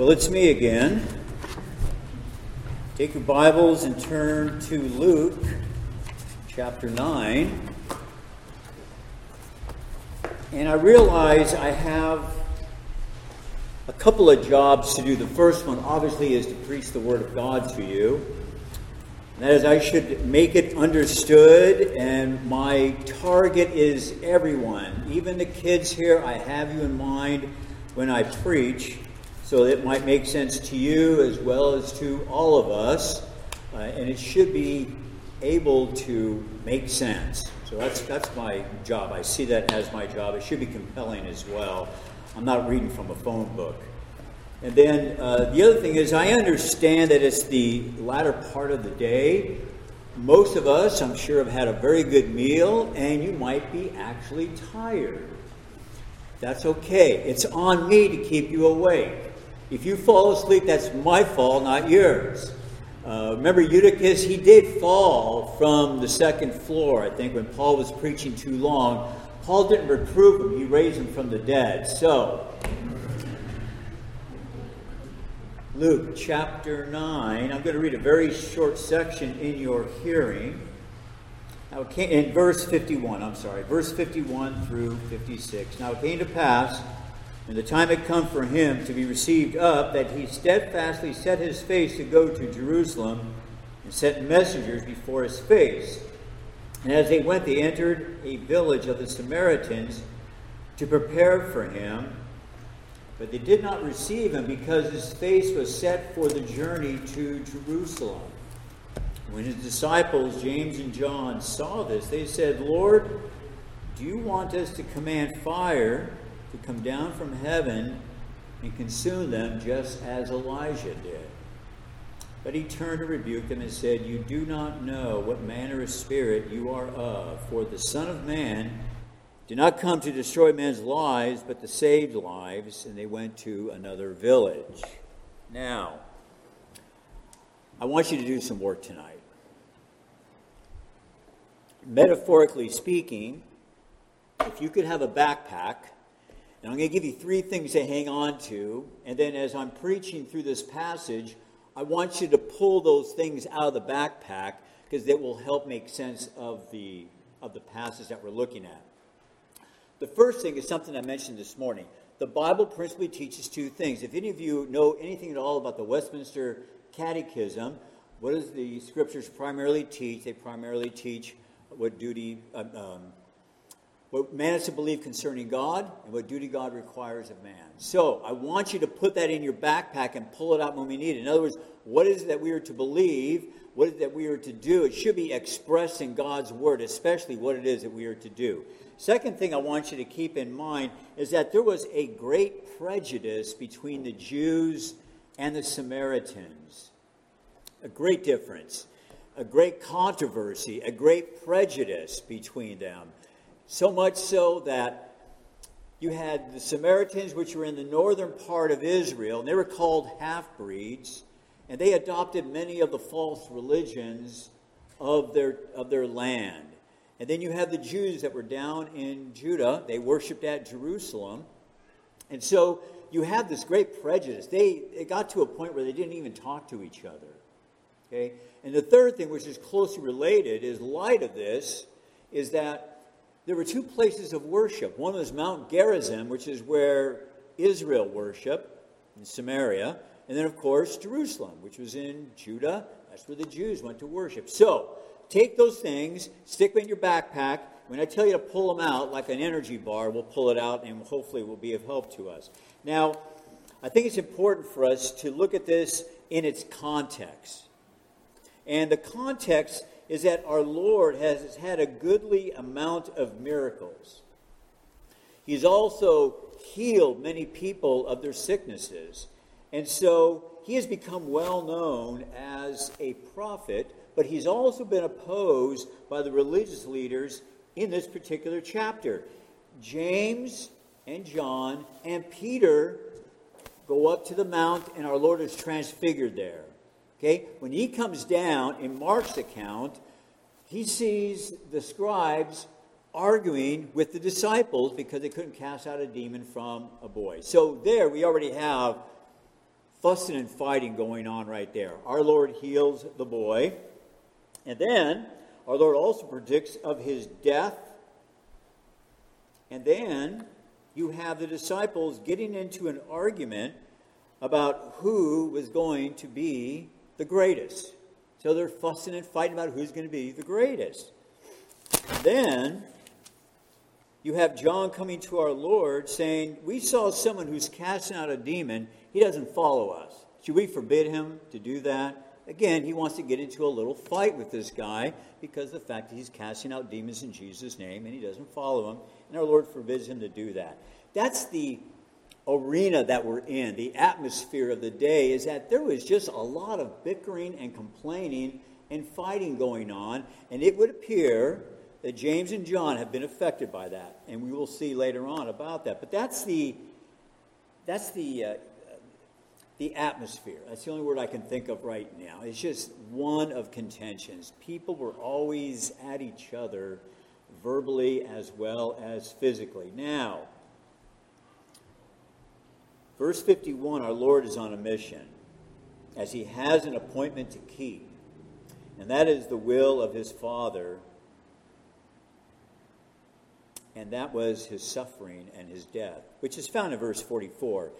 Well, it's me again. Take your Bibles and turn to Luke chapter 9. And I realize I have a couple of jobs to do. The first one, obviously, is to preach the Word of God to you. That is, I should make it understood, and my target is everyone, even the kids here. I have you in mind when I preach, so it might make sense to you as well as to all of us, uh, and it should be able to make sense. So that's that's my job. I see that as my job. It should be compelling as well. I'm not reading from a phone book. And then uh, the other thing is, I understand that it's the latter part of the day. Most of us, I'm sure, have had a very good meal, and you might be actually tired. That's okay. It's on me to keep you awake. If you fall asleep, that's my fault, not yours. Uh, remember Eutychus? He did fall from the second floor, I think, when Paul was preaching too long. Paul didn't reprove him, he raised him from the dead. So, Luke chapter 9. I'm going to read a very short section in your hearing. Now, in verse 51, I'm sorry, verse 51 through 56. Now it came to pass, when the time had come for him to be received up, that he steadfastly set his face to go to Jerusalem and sent messengers before his face. And as they went, they entered a village of the Samaritans to prepare for him. But they did not receive him because his face was set for the journey to Jerusalem. When his disciples, James and John, saw this, they said, Lord, do you want us to command fire to come down from heaven and consume them just as Elijah did? But he turned and rebuked them and said, You do not know what manner of spirit you are of, for the Son of Man did not come to destroy men's lives, but to save lives, and they went to another village. Now, I want you to do some work tonight. Metaphorically speaking, if you could have a backpack, and I'm going to give you three things to hang on to, and then as I'm preaching through this passage, I want you to pull those things out of the backpack because it will help make sense of the, of the passage that we're looking at. The first thing is something I mentioned this morning. The Bible principally teaches two things. If any of you know anything at all about the Westminster Catechism, what does the scriptures primarily teach? They primarily teach what duty, um, um, what man is to believe concerning God, and what duty God requires of man. So I want you to put that in your backpack and pull it out when we need it. In other words, what is it that we are to believe? What is it that we are to do? It should be expressed in God's word, especially what it is that we are to do. Second thing I want you to keep in mind is that there was a great prejudice between the Jews and the Samaritans. A great difference, a great controversy, a great prejudice between them. So much so that you had the Samaritans, which were in the northern part of Israel, and they were called half breeds, and they adopted many of the false religions of their, of their land. And then you have the Jews that were down in Judah. They worshiped at Jerusalem. And so you have this great prejudice. They it got to a point where they didn't even talk to each other. Okay? And the third thing, which is closely related, is light of this, is that there were two places of worship. One was Mount Gerizim, which is where Israel worshiped, in Samaria. And then, of course, Jerusalem, which was in Judah. That's where the Jews went to worship. So, take those things, stick them in your backpack. When I tell you to pull them out, like an energy bar, we'll pull it out and hopefully it will be of help to us. Now, I think it's important for us to look at this in its context. And the context is that our Lord has had a goodly amount of miracles. He's also healed many people of their sicknesses. And so he has become well known as a prophet but he's also been opposed by the religious leaders in this particular chapter. James and John and Peter go up to the mount, and our Lord is transfigured there. Okay? When he comes down in Mark's account, he sees the scribes arguing with the disciples because they couldn't cast out a demon from a boy. So there we already have fussing and fighting going on right there. Our Lord heals the boy. And then our Lord also predicts of his death. And then you have the disciples getting into an argument about who was going to be the greatest. So they're fussing and fighting about who's going to be the greatest. Then you have John coming to our Lord saying, We saw someone who's casting out a demon. He doesn't follow us. Should we forbid him to do that? Again, he wants to get into a little fight with this guy because the fact that he's casting out demons in Jesus' name and he doesn't follow him. And our Lord forbids him to do that. That's the arena that we're in, the atmosphere of the day, is that there was just a lot of bickering and complaining and fighting going on. And it would appear that James and John have been affected by that. And we will see later on about that. But that's the, that's the, uh, the atmosphere. That's the only word I can think of right now. It's just one of contentions. People were always at each other verbally as well as physically. Now, verse 51 our Lord is on a mission as he has an appointment to keep, and that is the will of his Father. And that was his suffering and his death, which is found in verse 44.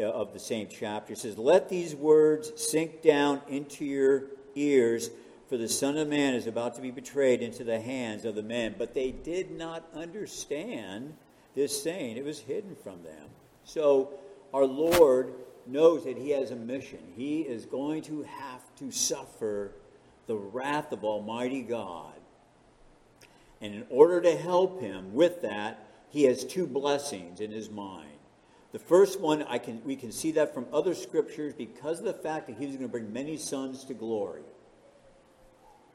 Uh, of the same chapter. It says, Let these words sink down into your ears, for the Son of Man is about to be betrayed into the hands of the men. But they did not understand this saying, it was hidden from them. So our Lord knows that He has a mission. He is going to have to suffer the wrath of Almighty God. And in order to help him with that, he has two blessings in his mind. The first one, I can, we can see that from other scriptures because of the fact that he was going to bring many sons to glory.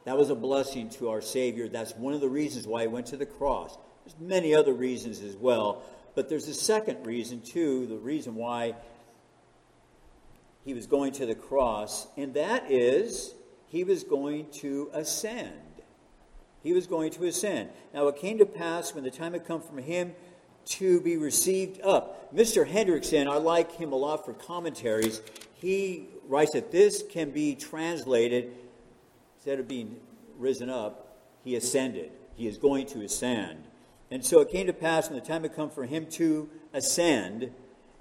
That was a blessing to our Savior. That's one of the reasons why he went to the cross. There's many other reasons as well, but there's a second reason too, the reason why he was going to the cross, and that is he was going to ascend. He was going to ascend. Now it came to pass when the time had come from him to be received up. Mr. Hendriksen, I like him a lot for commentaries. He writes that this can be translated, instead of being risen up, he ascended. He is going to ascend. And so it came to pass when the time had come for him to ascend.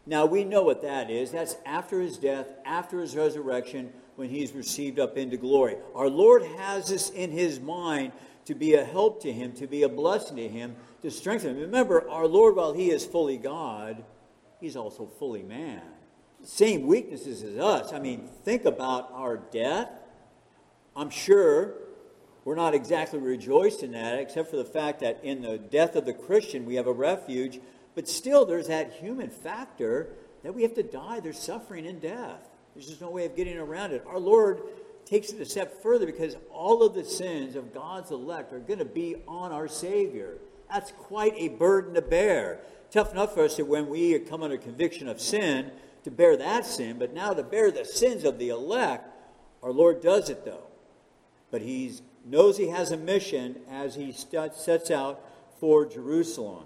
Now we know what that is. That's after his death, after his resurrection, when he's received up into glory. Our Lord has this in his mind to be a help to him, to be a blessing to him, to strengthen him. Remember, our Lord, while he is fully God, he's also fully man. Same weaknesses as us. I mean, think about our death. I'm sure we're not exactly rejoiced in that, except for the fact that in the death of the Christian, we have a refuge. But still, there's that human factor that we have to die. There's suffering and death. There's just no way of getting around it. Our Lord takes it a step further because all of the sins of God's elect are going to be on our Savior. That's quite a burden to bear. Tough enough for us that when we come under conviction of sin, to bear that sin, but now to bear the sins of the elect, our Lord does it though. But he knows he has a mission as he sets out for Jerusalem.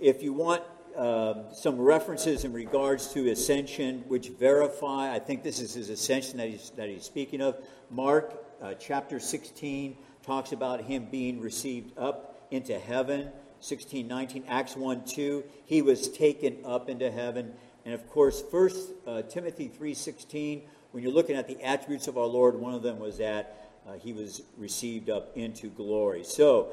If you want uh, some references in regards to ascension, which verify, I think this is his ascension that he's, that he's speaking of. Mark uh, chapter 16 talks about him being received up into heaven. 16, 19, Acts 1, 2, he was taken up into heaven. And of course, First uh, Timothy 3.16, when you're looking at the attributes of our Lord, one of them was that uh, he was received up into glory. So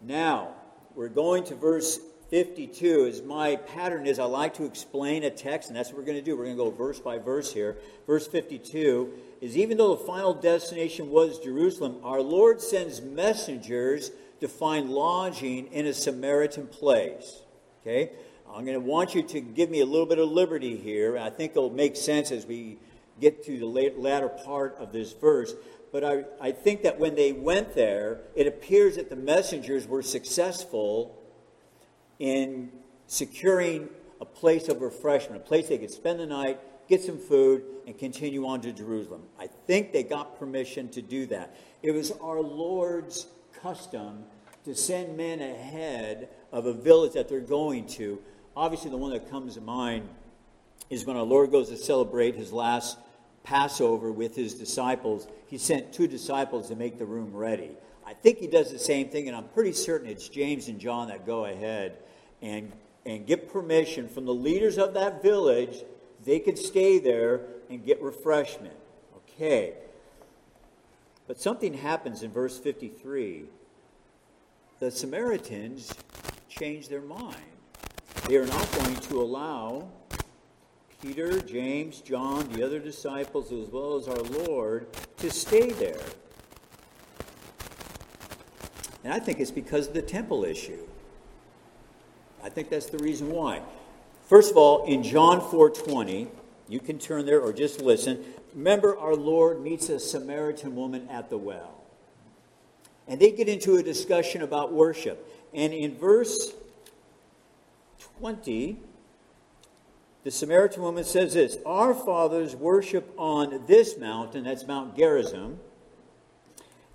now we're going to verse 52 is my pattern is I like to explain a text, and that's what we're going to do. We're going to go verse by verse here. Verse 52 is even though the final destination was Jerusalem, our Lord sends messengers to find lodging in a Samaritan place. Okay? I'm going to want you to give me a little bit of liberty here. I think it'll make sense as we get to the latter part of this verse. But I, I think that when they went there, it appears that the messengers were successful in securing a place of refreshment, a place they could spend the night, get some food, and continue on to Jerusalem. I think they got permission to do that. It was our Lord's custom to send men ahead of a village that they're going to. Obviously, the one that comes to mind is when our Lord goes to celebrate his last Passover with his disciples, he sent two disciples to make the room ready. I think he does the same thing, and I'm pretty certain it's James and John that go ahead and, and get permission from the leaders of that village. They could stay there and get refreshment. Okay. But something happens in verse 53. The Samaritans change their mind. They are not going to allow Peter, James, John, the other disciples, as well as our Lord, to stay there. And I think it's because of the temple issue. I think that's the reason why. First of all, in John 4:20, you can turn there or just listen. Remember our Lord meets a Samaritan woman at the well. And they get into a discussion about worship. And in verse 20, the Samaritan woman says this Our fathers worship on this mountain, that's Mount Gerizim.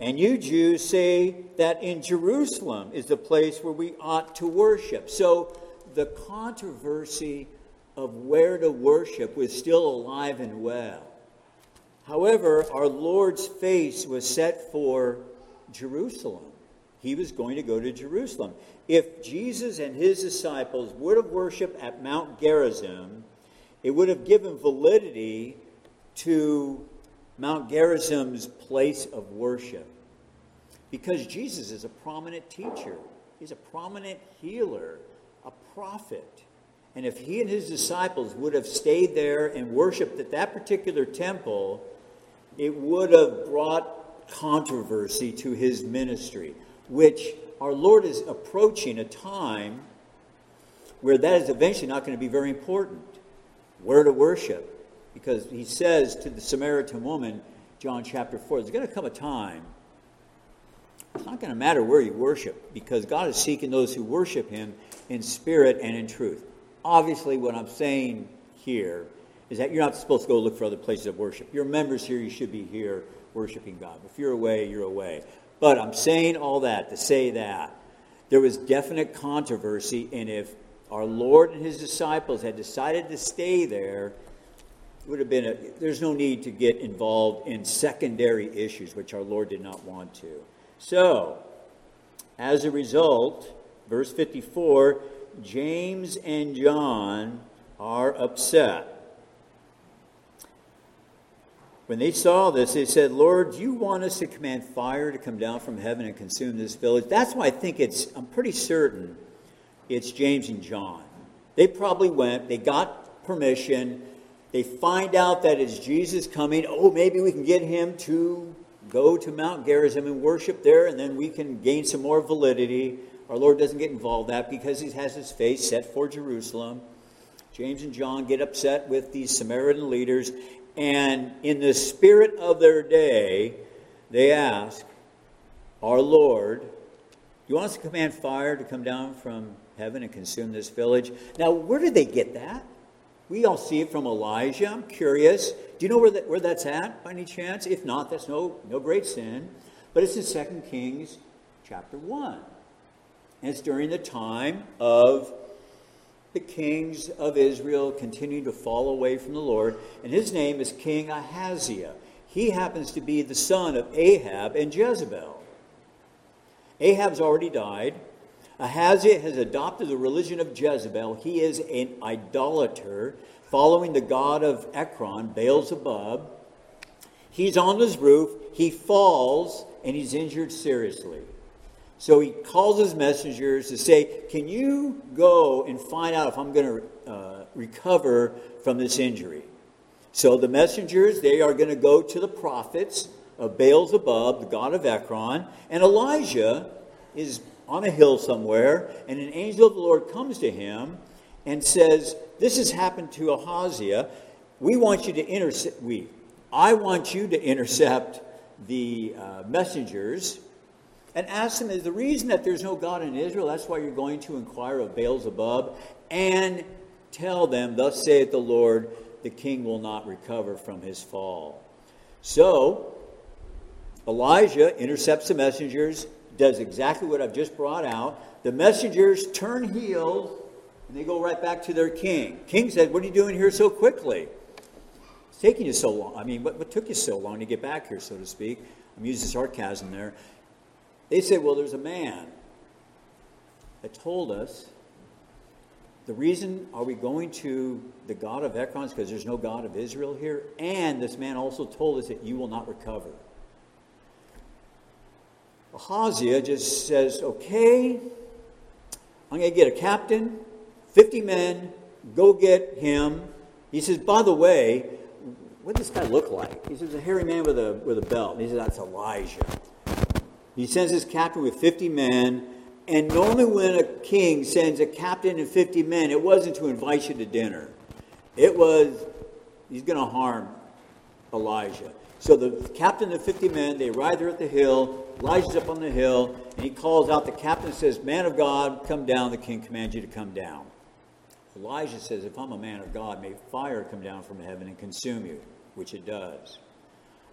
And you Jews say that in Jerusalem is the place where we ought to worship. So the controversy of where to worship was still alive and well. However, our Lord's face was set for Jerusalem. He was going to go to Jerusalem. If Jesus and his disciples would have worshiped at Mount Gerizim, it would have given validity to Mount Gerizim's place of worship. Because Jesus is a prominent teacher, he's a prominent healer, a prophet. And if he and his disciples would have stayed there and worshiped at that particular temple, it would have brought controversy to his ministry, which our Lord is approaching a time where that is eventually not going to be very important. Where to worship. Because he says to the Samaritan woman, John chapter 4, there's going to come a time. It's not going to matter where you worship because God is seeking those who worship him in spirit and in truth. Obviously, what I'm saying here is that you're not supposed to go look for other places of worship. Your members here, you should be here worshiping God. If you're away, you're away. But I'm saying all that to say that there was definite controversy, and if our Lord and his disciples had decided to stay there, it would have been a, there's no need to get involved in secondary issues, which our Lord did not want to. So, as a result, verse 54, James and John are upset. When they saw this, they said, Lord, you want us to command fire to come down from heaven and consume this village? That's why I think it's, I'm pretty certain it's James and John. They probably went, they got permission, they find out that it's Jesus coming. Oh, maybe we can get him to go to Mount Gerizim and worship there, and then we can gain some more validity. Our Lord doesn't get involved in that because he has his face set for Jerusalem. James and John get upset with these Samaritan leaders, and in the spirit of their day, they ask, Our Lord, Do you want us to command fire to come down from heaven and consume this village? Now, where did they get that? We all see it from Elijah. I'm curious. Do you know where, that, where that's at by any chance? If not, that's no, no great sin. But it's in 2 Kings chapter 1. And it's during the time of the kings of Israel continue to fall away from the Lord. And his name is King Ahaziah. He happens to be the son of Ahab and Jezebel. Ahab's already died. Ahaziah has adopted the religion of Jezebel. He is an idolater, following the god of Ekron, Beelzebub. He's on his roof. He falls and he's injured seriously. So he calls his messengers to say, Can you go and find out if I'm going to uh, recover from this injury? So the messengers, they are going to go to the prophets of Beelzebub, the god of Ekron, and Elijah is on a hill somewhere, and an angel of the Lord comes to him and says, This has happened to Ahaziah. We want you to intercept, we, I want you to intercept the uh, messengers and ask them, is the reason that there's no God in Israel, that's why you're going to inquire of Beelzebub, and tell them, Thus saith the Lord, the king will not recover from his fall. So, Elijah intercepts the messengers, does exactly what I've just brought out. The messengers turn heel And they go right back to their king. King said, What are you doing here so quickly? It's taking you so long. I mean, what, what took you so long to get back here, so to speak? I'm using sarcasm there. They said, Well, there's a man that told us the reason are we going to the God of Ekron because there's no God of Israel here? And this man also told us that you will not recover. Ahaziah just says, okay, I'm going to get a captain, 50 men, go get him. He says, by the way, what does this guy look like? He says, a hairy man with a, with a belt. And he says, that's Elijah. He sends his captain with 50 men. And normally, when a king sends a captain and 50 men, it wasn't to invite you to dinner. It was, he's going to harm Elijah. So the captain of 50 men, they ride there at the hill. Elijah's up on the hill, and he calls out. The captain says, Man of God, come down. The king commands you to come down. Elijah says, If I'm a man of God, may fire come down from heaven and consume you, which it does.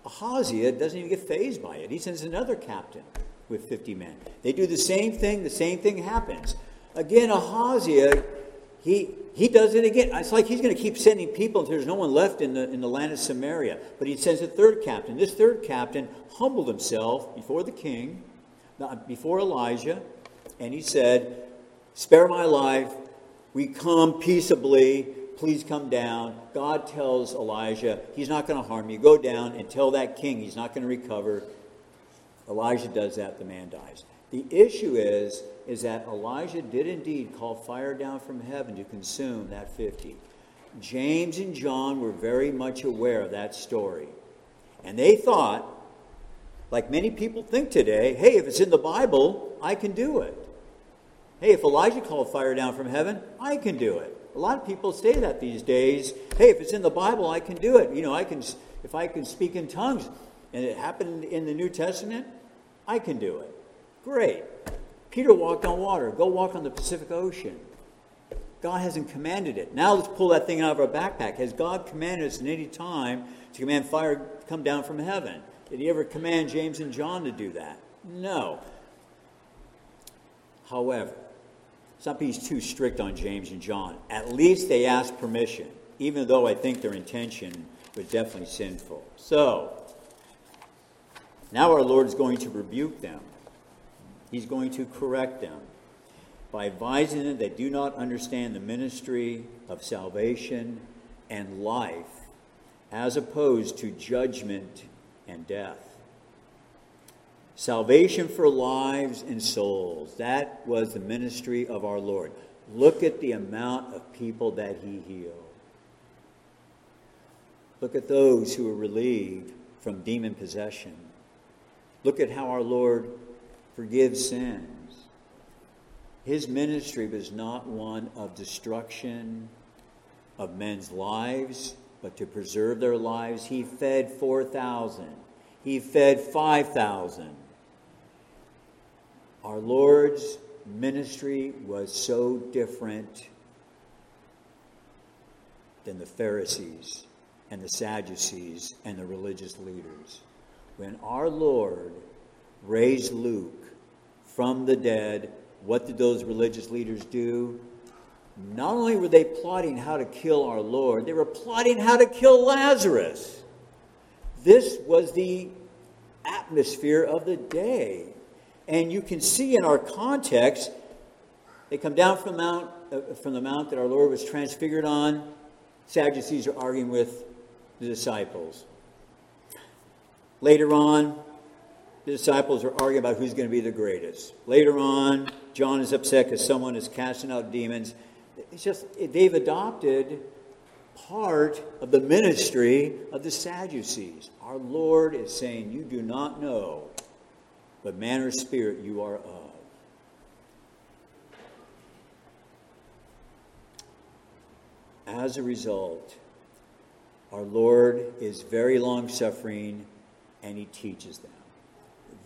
Ahaziah doesn't even get fazed by it. He sends another captain with 50 men. They do the same thing, the same thing happens. Again, Ahaziah, he, he does it again. It's like he's going to keep sending people until there's no one left in the, in the land of Samaria. But he sends a third captain. This third captain humbled himself before the king, before Elijah, and he said, Spare my life. We come peaceably. Please come down. God tells Elijah, He's not going to harm you. Go down and tell that king he's not going to recover. Elijah does that, the man dies. The issue is, is that Elijah did indeed call fire down from heaven to consume that 50. James and John were very much aware of that story. And they thought, like many people think today, hey, if it's in the Bible, I can do it. Hey, if Elijah called fire down from heaven, I can do it. A lot of people say that these days. Hey, if it's in the Bible, I can do it. You know, I can if I can speak in tongues and it happened in the New Testament, I can do it. Great. Peter walked on water. Go walk on the Pacific Ocean. God hasn't commanded it. Now let's pull that thing out of our backpack. Has God commanded us at any time to command fire to come down from heaven? Did he ever command James and John to do that? No. However, not he's too strict on James and John. At least they asked permission, even though I think their intention was definitely sinful. So, now our Lord is going to rebuke them. He's going to correct them by advising them they do not understand the ministry of salvation and life as opposed to judgment and death. Salvation for lives and souls. That was the ministry of our Lord. Look at the amount of people that he healed. Look at those who were relieved from demon possession. Look at how our Lord forgives sins. His ministry was not one of destruction of men's lives, but to preserve their lives. He fed 4,000, he fed 5,000. Our Lord's ministry was so different than the Pharisees and the Sadducees and the religious leaders when our Lord raised Luke from the dead, what did those religious leaders do? Not only were they plotting how to kill our Lord, they were plotting how to kill Lazarus. This was the atmosphere of the day. And you can see in our context, they come down from the mount, uh, from the mount that our Lord was transfigured on. Sadducees are arguing with the disciples. Later on, the disciples are arguing about who's going to be the greatest. Later on, John is upset because someone is casting out demons. It's just, they've adopted part of the ministry of the Sadducees. Our Lord is saying, You do not know what man or spirit you are of. As a result, our Lord is very long suffering and he teaches them.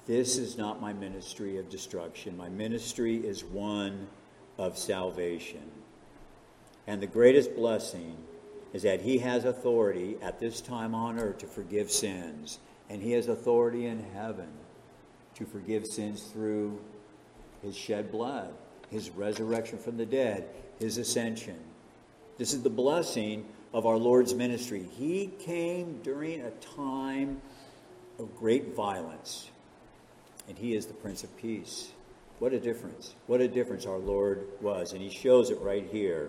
This is not my ministry of destruction. My ministry is one of salvation. And the greatest blessing is that he has authority at this time on earth to forgive sins, and he has authority in heaven to forgive sins through his shed blood. his resurrection from the dead, his ascension. This is the blessing of our Lord's ministry. He came during a time of great violence, and he is the Prince of Peace. What a difference. What a difference our Lord was. And he shows it right here.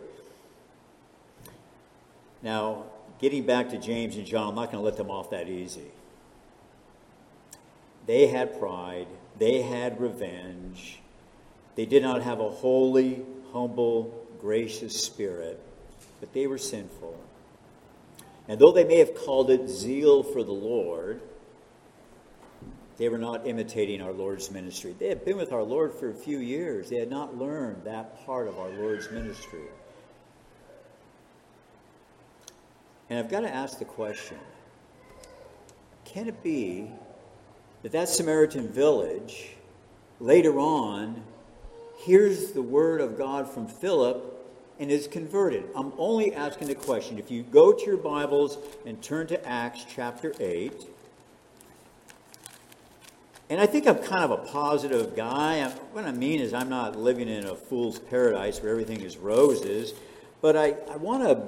Now, getting back to James and John, I'm not going to let them off that easy. They had pride, they had revenge, they did not have a holy, humble, gracious spirit, but they were sinful. And though they may have called it zeal for the Lord, they were not imitating our Lord's ministry. They had been with our Lord for a few years. They had not learned that part of our Lord's ministry. And I've got to ask the question can it be that that Samaritan village later on hears the word of God from Philip and is converted? I'm only asking the question. If you go to your Bibles and turn to Acts chapter 8, and I think I'm kind of a positive guy. What I mean is, I'm not living in a fool's paradise where everything is roses, but I, I want to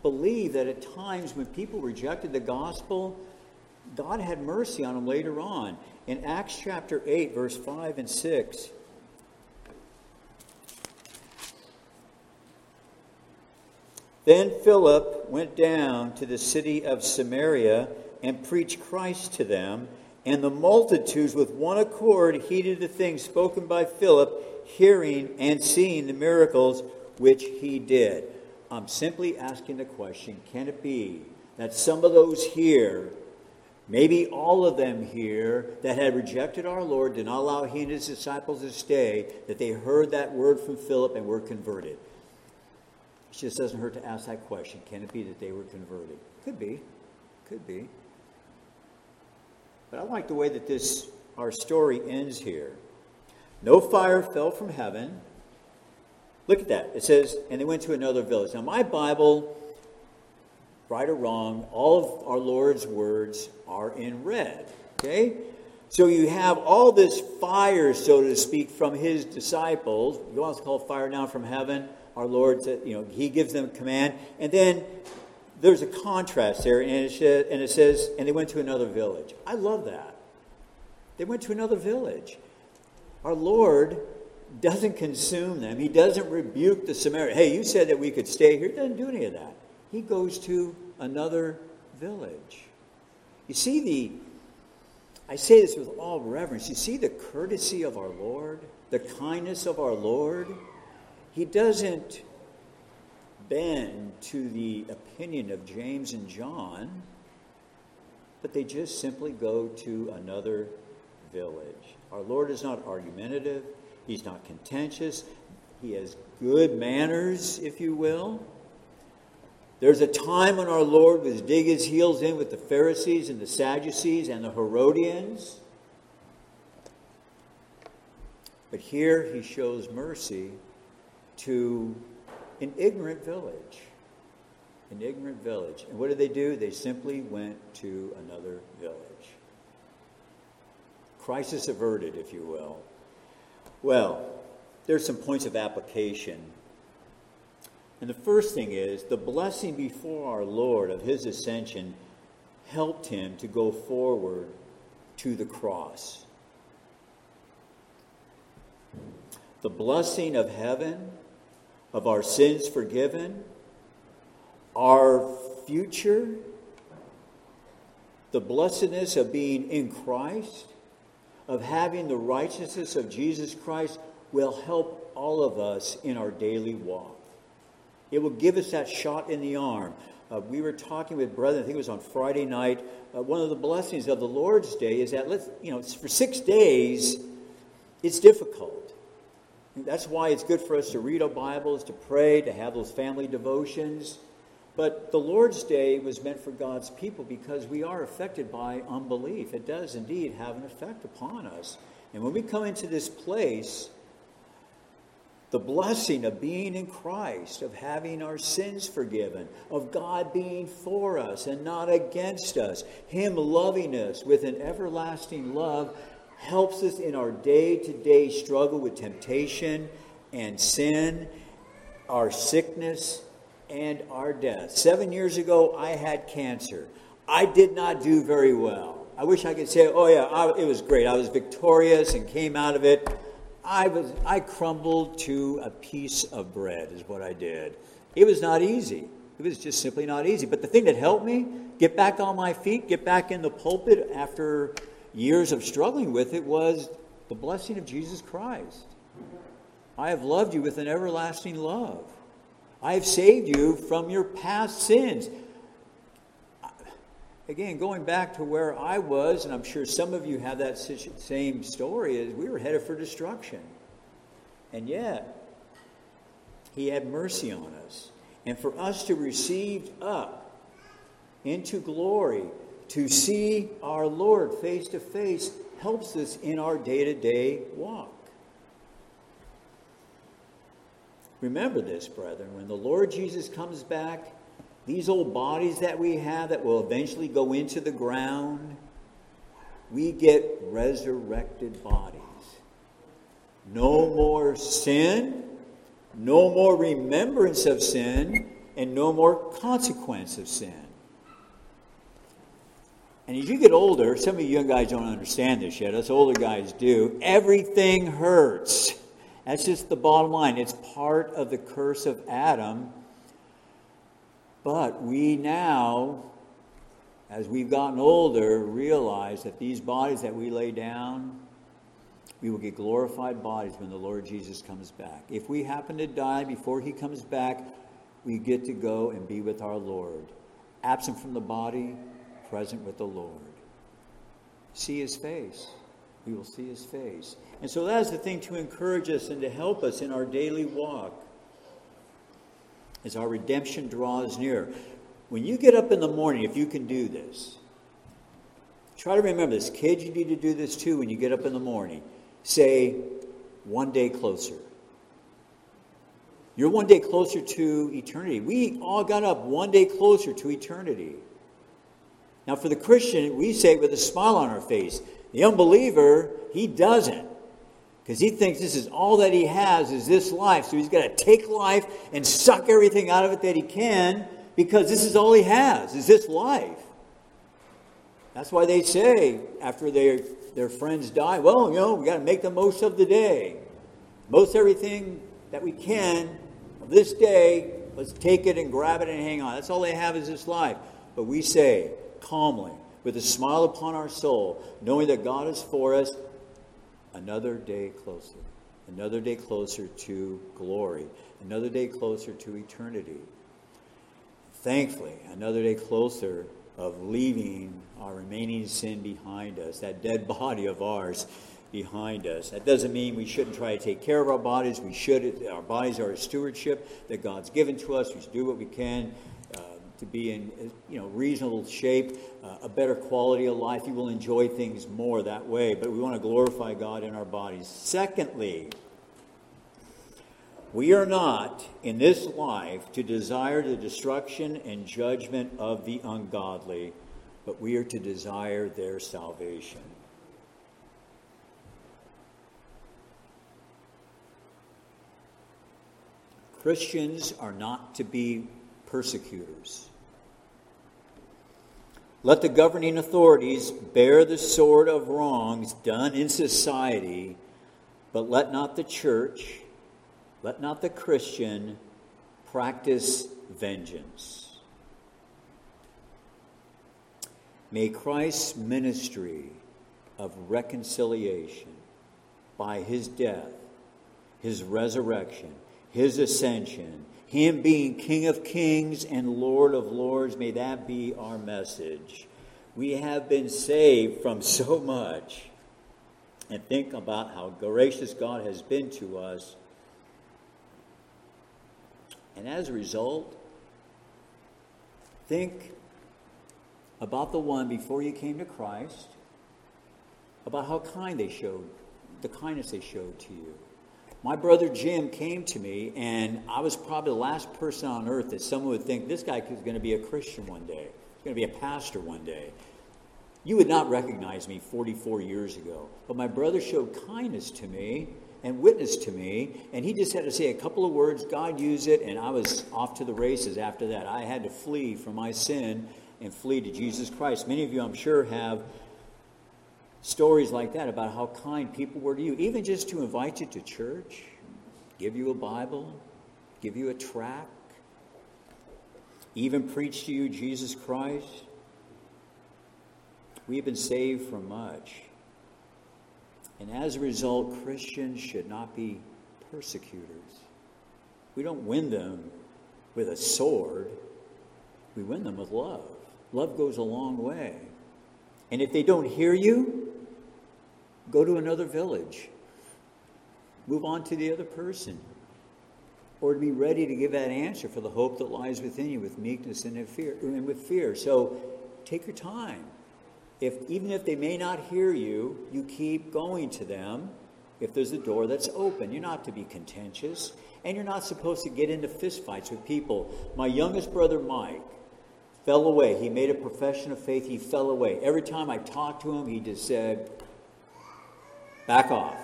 believe that at times when people rejected the gospel, God had mercy on them later on. In Acts chapter 8, verse 5 and 6, Then Philip went down to the city of Samaria and preached Christ to them, and the multitudes with one accord heeded the things spoken by Philip, hearing and seeing the miracles which he did. I'm simply asking the question can it be that some of those here, maybe all of them here, that had rejected our Lord, did not allow he and his disciples to stay, that they heard that word from Philip and were converted? It just doesn't hurt to ask that question. Can it be that they were converted? Could be. Could be. But I like the way that this our story ends here. No fire fell from heaven Look at that. It says, and they went to another village. Now, my Bible, right or wrong, all of our Lord's words are in red. Okay? So you have all this fire, so to speak, from his disciples. You want to call fire down from heaven? Our Lord, said, you know, he gives them command. And then there's a contrast there, and it, says, and it says, and they went to another village. I love that. They went to another village. Our Lord doesn't consume them. He doesn't rebuke the Samaritan. Hey, you said that we could stay here. He doesn't do any of that. He goes to another village. You see the, I say this with all reverence, you see the courtesy of our Lord, the kindness of our Lord. He doesn't bend to the opinion of James and John, but they just simply go to another village. Our Lord is not argumentative. He's not contentious. He has good manners, if you will. There's a time when our Lord was dig his heels in with the Pharisees and the Sadducees and the Herodians. But here he shows mercy to an ignorant village. An ignorant village. And what did they do? They simply went to another village. Crisis averted, if you will. Well, there's some points of application. And the first thing is the blessing before our Lord of his ascension helped him to go forward to the cross. The blessing of heaven, of our sins forgiven, our future, the blessedness of being in Christ, of having the righteousness of Jesus Christ will help all of us in our daily walk. It will give us that shot in the arm. Uh, we were talking with brethren, I think it was on Friday night. Uh, one of the blessings of the Lord's Day is that, let's, you know, for six days, it's difficult. That's why it's good for us to read our Bibles, to pray, to have those family devotions. But the Lord's Day was meant for God's people because we are affected by unbelief. It does indeed have an effect upon us. And when we come into this place, the blessing of being in Christ, of having our sins forgiven, of God being for us and not against us, Him loving us with an everlasting love, helps us in our day to day struggle with temptation and sin, our sickness, and our death. Seven years ago, I had cancer. I did not do very well. I wish I could say, oh, yeah, I, it was great. I was victorious and came out of it. I, was, I crumbled to a piece of bread, is what I did. It was not easy. It was just simply not easy. But the thing that helped me get back on my feet, get back in the pulpit after years of struggling with it was the blessing of Jesus Christ. I have loved you with an everlasting love. I have saved you from your past sins. Again, going back to where I was, and I'm sure some of you have that same story, is we were headed for destruction. And yet, He had mercy on us. And for us to receive up into glory, to see our Lord face to face, helps us in our day to day walk. Remember this, brethren, when the Lord Jesus comes back, these old bodies that we have that will eventually go into the ground, we get resurrected bodies. No more sin, no more remembrance of sin, and no more consequence of sin. And as you get older, some of you young guys don't understand this yet, us older guys do. Everything hurts. That's just the bottom line. It's part of the curse of Adam. But we now, as we've gotten older, realize that these bodies that we lay down, we will get glorified bodies when the Lord Jesus comes back. If we happen to die before he comes back, we get to go and be with our Lord. Absent from the body, present with the Lord. See his face. We will see his face. And so that is the thing to encourage us and to help us in our daily walk as our redemption draws near. When you get up in the morning, if you can do this, try to remember this. Kids, you need to do this too when you get up in the morning. Say, one day closer. You're one day closer to eternity. We all got up one day closer to eternity. Now, for the Christian, we say it with a smile on our face. The unbeliever, he doesn't. Because he thinks this is all that he has is this life. So he's got to take life and suck everything out of it that he can because this is all he has, is this life. That's why they say after their, their friends die, well, you know, we got to make the most of the day. Most everything that we can of this day, let's take it and grab it and hang on. That's all they have is this life. But we say, calmly, with a smile upon our soul, knowing that God is for us, another day closer, another day closer to glory, another day closer to eternity. Thankfully, another day closer of leaving our remaining sin behind us, that dead body of ours behind us. That doesn't mean we shouldn't try to take care of our bodies. We should. Our bodies are a stewardship that God's given to us. We should do what we can uh, to be in you know reasonable shape, a better quality of life. You will enjoy things more that way. But we want to glorify God in our bodies. Secondly, we are not in this life to desire the destruction and judgment of the ungodly, but we are to desire their salvation. Christians are not to be persecutors. Let the governing authorities bear the sword of wrongs done in society, but let not the church, let not the Christian practice vengeance. May Christ's ministry of reconciliation by his death, his resurrection, his ascension, him being King of Kings and Lord of Lords, may that be our message. We have been saved from so much. And think about how gracious God has been to us. And as a result, think about the one before you came to Christ, about how kind they showed, the kindness they showed to you my brother Jim came to me, and I was probably the last person on earth that someone would think this guy is going to be a Christian one day, he's going to be a pastor one day. You would not recognize me 44 years ago, but my brother showed kindness to me and witnessed to me. And he just had to say a couple of words. God used it, and I was off to the races after that. I had to flee from my sin and flee to Jesus Christ. Many of you, I'm sure, have stories like that about how kind people were to you, even just to invite you to church, give you a Bible, give you a tract, even preach to you Jesus Christ. We have been saved from much. And as a result, Christians should not be persecutors. We don't win them with a sword, we win them with love. Love goes a long way. And if they don't hear you, go to another village. Move on to the other person. Or to be ready to give that answer for the hope that lies within you with meekness and fear and with fear. So take your time. If even if they may not hear you, you keep going to them if there's a door that's open. You're not to be contentious, and you're not supposed to get into fistfights with people. My youngest brother Mike fell away. He made a profession of faith. He fell away. Every time I talked to him, he just said, back off.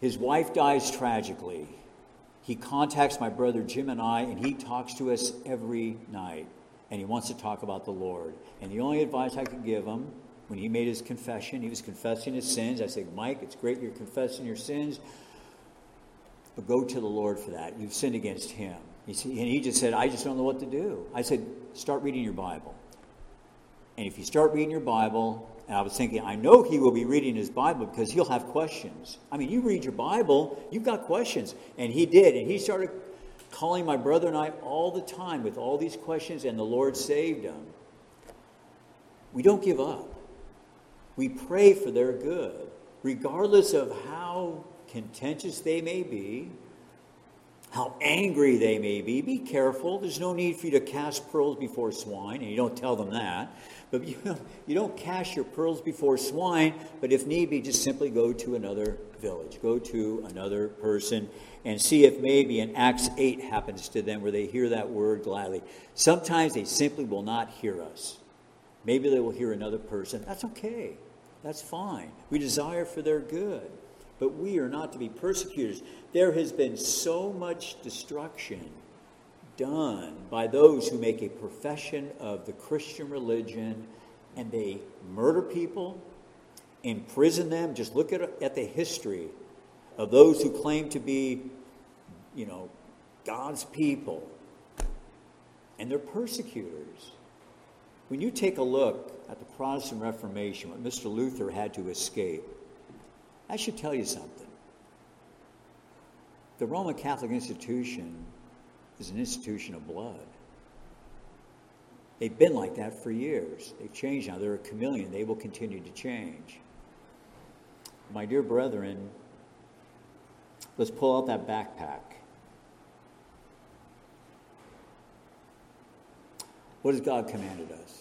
His wife dies tragically. He contacts my brother Jim and I, and he talks to us every night. And he wants to talk about the Lord. And the only advice I could give him when he made his confession, he was confessing his sins. I said, Mike, it's great you're confessing your sins, but go to the Lord for that. You've sinned against him. and he just said, I just don't know what to do. I said, start reading your Bible. And if you start reading your Bible, and I was thinking, I know he will be reading his Bible because he'll have questions. I mean, you read your Bible, you've got questions. And he did. And he started calling my brother and I all the time with all these questions, and the Lord saved them. We don't give up. We pray for their good, regardless of how contentious they may be, how angry they may be. Be careful. There's no need for you to cast pearls before swine, and you don't tell them that. But you, you don't cast your pearls before swine, but if need be, just simply go to another village, go to another person, and see if maybe an Acts 8 happens to them where they hear that word gladly. Sometimes they simply will not hear us. Maybe they will hear another person. That's okay. That's fine. We desire for their good. But we are not to be persecutors. There has been so much destruction done by those who make a profession of the Christian religion and they murder people, imprison them. Just look at, at the history of those who claim to be, you know, God's people. And they're persecutors. When you take a look at the Protestant Reformation, what Mr. Luther had to escape, I should tell you something. The Roman Catholic institution is an institution of blood. They've been like that for years. They've changed now. They're a chameleon. They will continue to change. My dear brethren, let's pull out that backpack. What has God commanded us?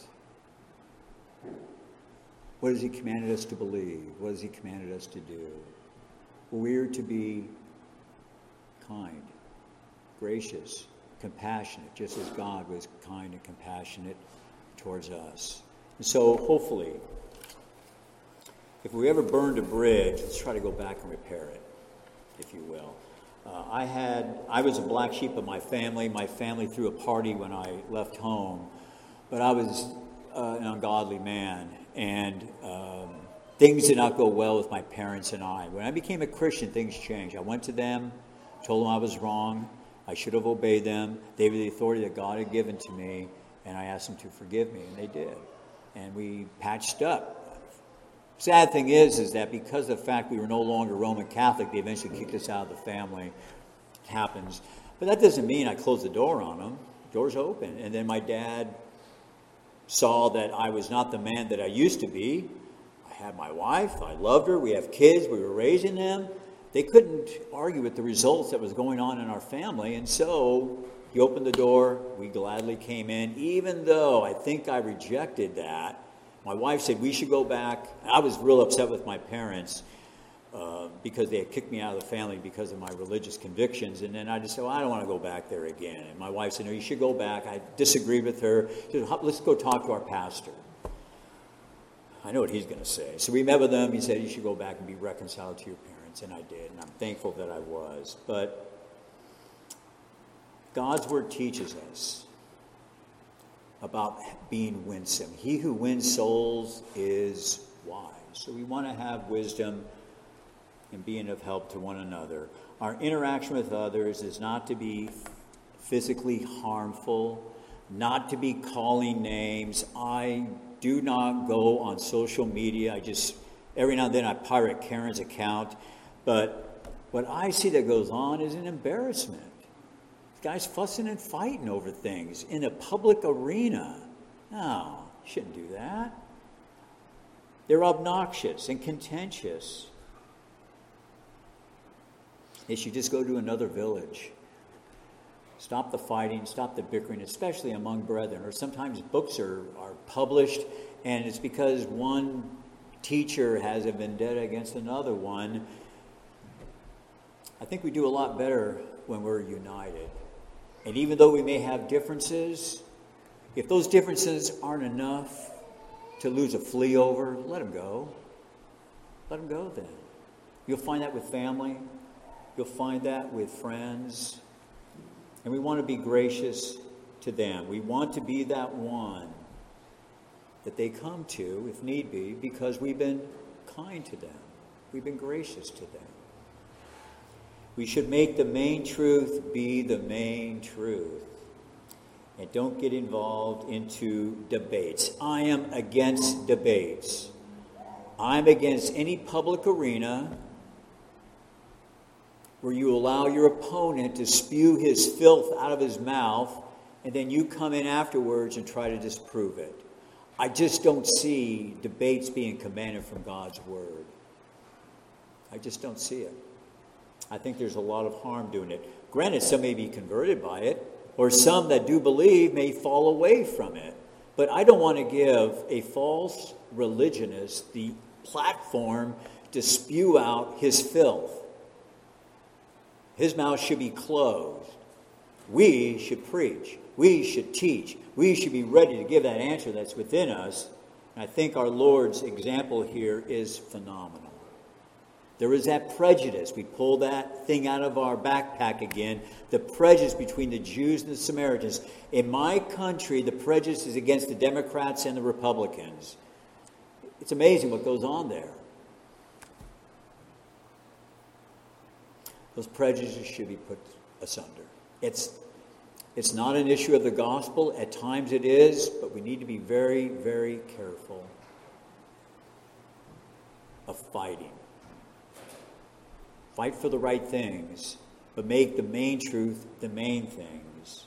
What has He commanded us to believe? What has He commanded us to do? We're to be kind gracious, compassionate, just as God was kind and compassionate towards us. And so, hopefully, if we ever burned a bridge, let's try to go back and repair it, if you will. Uh, I had, I was a black sheep of my family. My family threw a party when I left home, but I was uh, an ungodly man, and um, things did not go well with my parents and I. When I became a Christian, things changed. I went to them, told them I was wrong, I should have obeyed them. They were the authority that God had given to me, and I asked them to forgive me, and they did. And we patched up. Sad thing is, is that because of the fact we were no longer Roman Catholic, they eventually kicked us out of the family. It happens. But that doesn't mean I closed the door on them. The door's open. And then my dad saw that I was not the man that I used to be. I had my wife, I loved her, we have kids, we were raising them they couldn't argue with the results that was going on in our family. And so he opened the door. We gladly came in, even though I think I rejected that. My wife said we should go back. I was real upset with my parents uh, because they had kicked me out of the family because of my religious convictions. And then I just said, well, I don't want to go back there again. And my wife said, no, you should go back. I disagreed with her. She said, let's go talk to our pastor. I know what he's going to say. So we met with him. He said, you should go back and be reconciled to your parents. and I did, and I'm thankful that I was. But God's Word teaches us about being winsome. He who wins souls is wise. So we want to have wisdom and being of help to one another. Our interaction with others is not to be physically harmful, not to be calling names. I do not go on social media. I just, every now and then, I pirate Karen's account. But what I see that goes on is an embarrassment. Guys fussing and fighting over things in a public arena. No, shouldn't do that. They're obnoxious and contentious. They should just go to another village. Stop the fighting, stop the bickering, especially among brethren. Or sometimes books are, are published, and it's because one teacher has a vendetta against another one. I think we do a lot better when we're united. And even though we may have differences, if those differences aren't enough to lose a flea over, let them go. Let them go then. You'll find that with family, You'll find that with friends. And we want to be gracious to them. We want to be that one that they come to, if need be, because we've been kind to them. We've been gracious to them. We should make the main truth be the main truth. And don't get involved into debates. I am against debates. I'm against any public arena where you allow your opponent to spew his filth out of his mouth, and then you come in afterwards and try to disprove it. I just don't see debates being commanded from God's word. I just don't see it. I think there's a lot of harm doing it. Granted, some may be converted by it, or some that do believe may fall away from it. But I don't want to give a false religionist the platform to spew out his filth. His mouth should be closed. We should preach. We should teach. We should be ready to give that answer that's within us. And I think our Lord's example here is phenomenal. There is that prejudice. We pull that thing out of our backpack again the prejudice between the Jews and the Samaritans. In my country, the prejudice is against the Democrats and the Republicans. It's amazing what goes on there. Those prejudices should be put asunder. It's, it's not an issue of the gospel. At times it is, but we need to be very, very careful of fighting. Fight for the right things, but make the main truth the main things.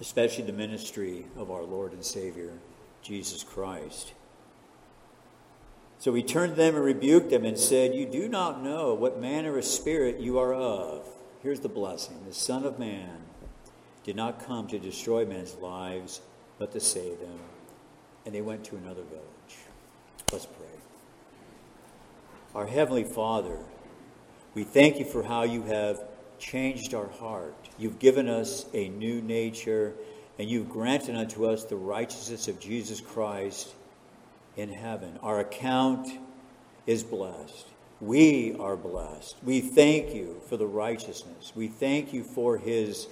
Especially the ministry of our Lord and Savior, Jesus Christ. So he turned to them and rebuked them and said, You do not know what manner of spirit you are of. Here's the blessing the Son of Man did not come to destroy men's lives, but to save them. And they went to another village. Let's pray. Our Heavenly Father, we thank you for how you have changed our heart. You've given us a new nature, and you've granted unto us the righteousness of Jesus Christ in heaven. Our account is blessed. We are blessed. We thank you for the righteousness. We thank you for his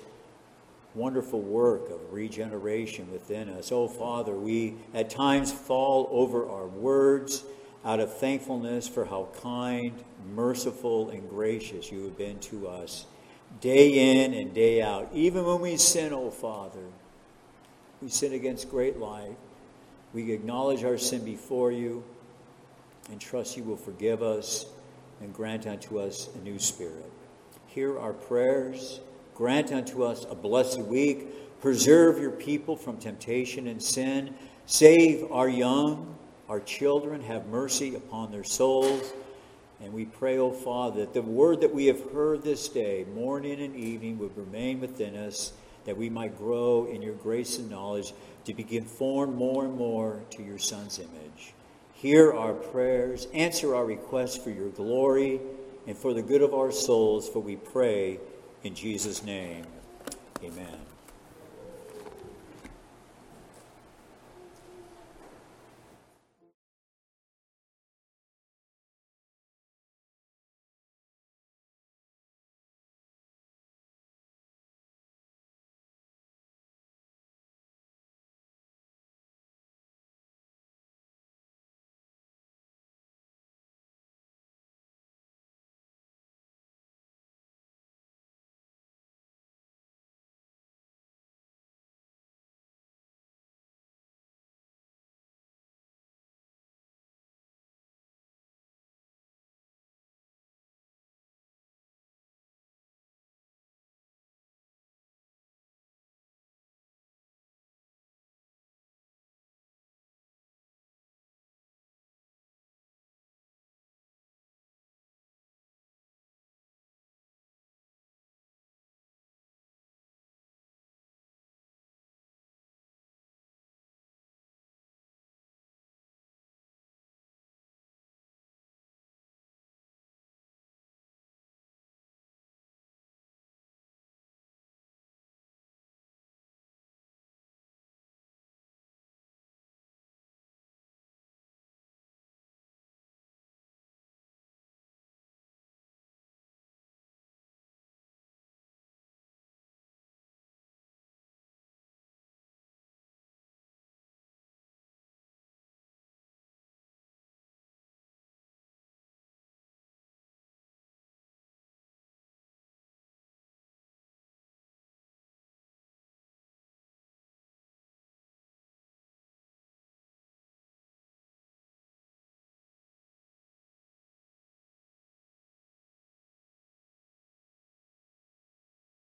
wonderful work of regeneration within us. Oh, Father, we at times fall over our words out of thankfulness for how kind, merciful, and gracious you have been to us day in and day out. Even when we sin, oh, Father, we sin against great light. We acknowledge our sin before you and trust you will forgive us and grant unto us a new spirit. Hear our prayers. Grant unto us a blessed week. Preserve your people from temptation and sin. Save our young, our children. Have mercy upon their souls. And we pray, O Father, that the word that we have heard this day, morning and evening, would remain within us, that we might grow in your grace and knowledge to be conformed more and more to your Son's image. Hear our prayers, answer our requests for your glory and for the good of our souls, for we pray in Jesus' name. Amen.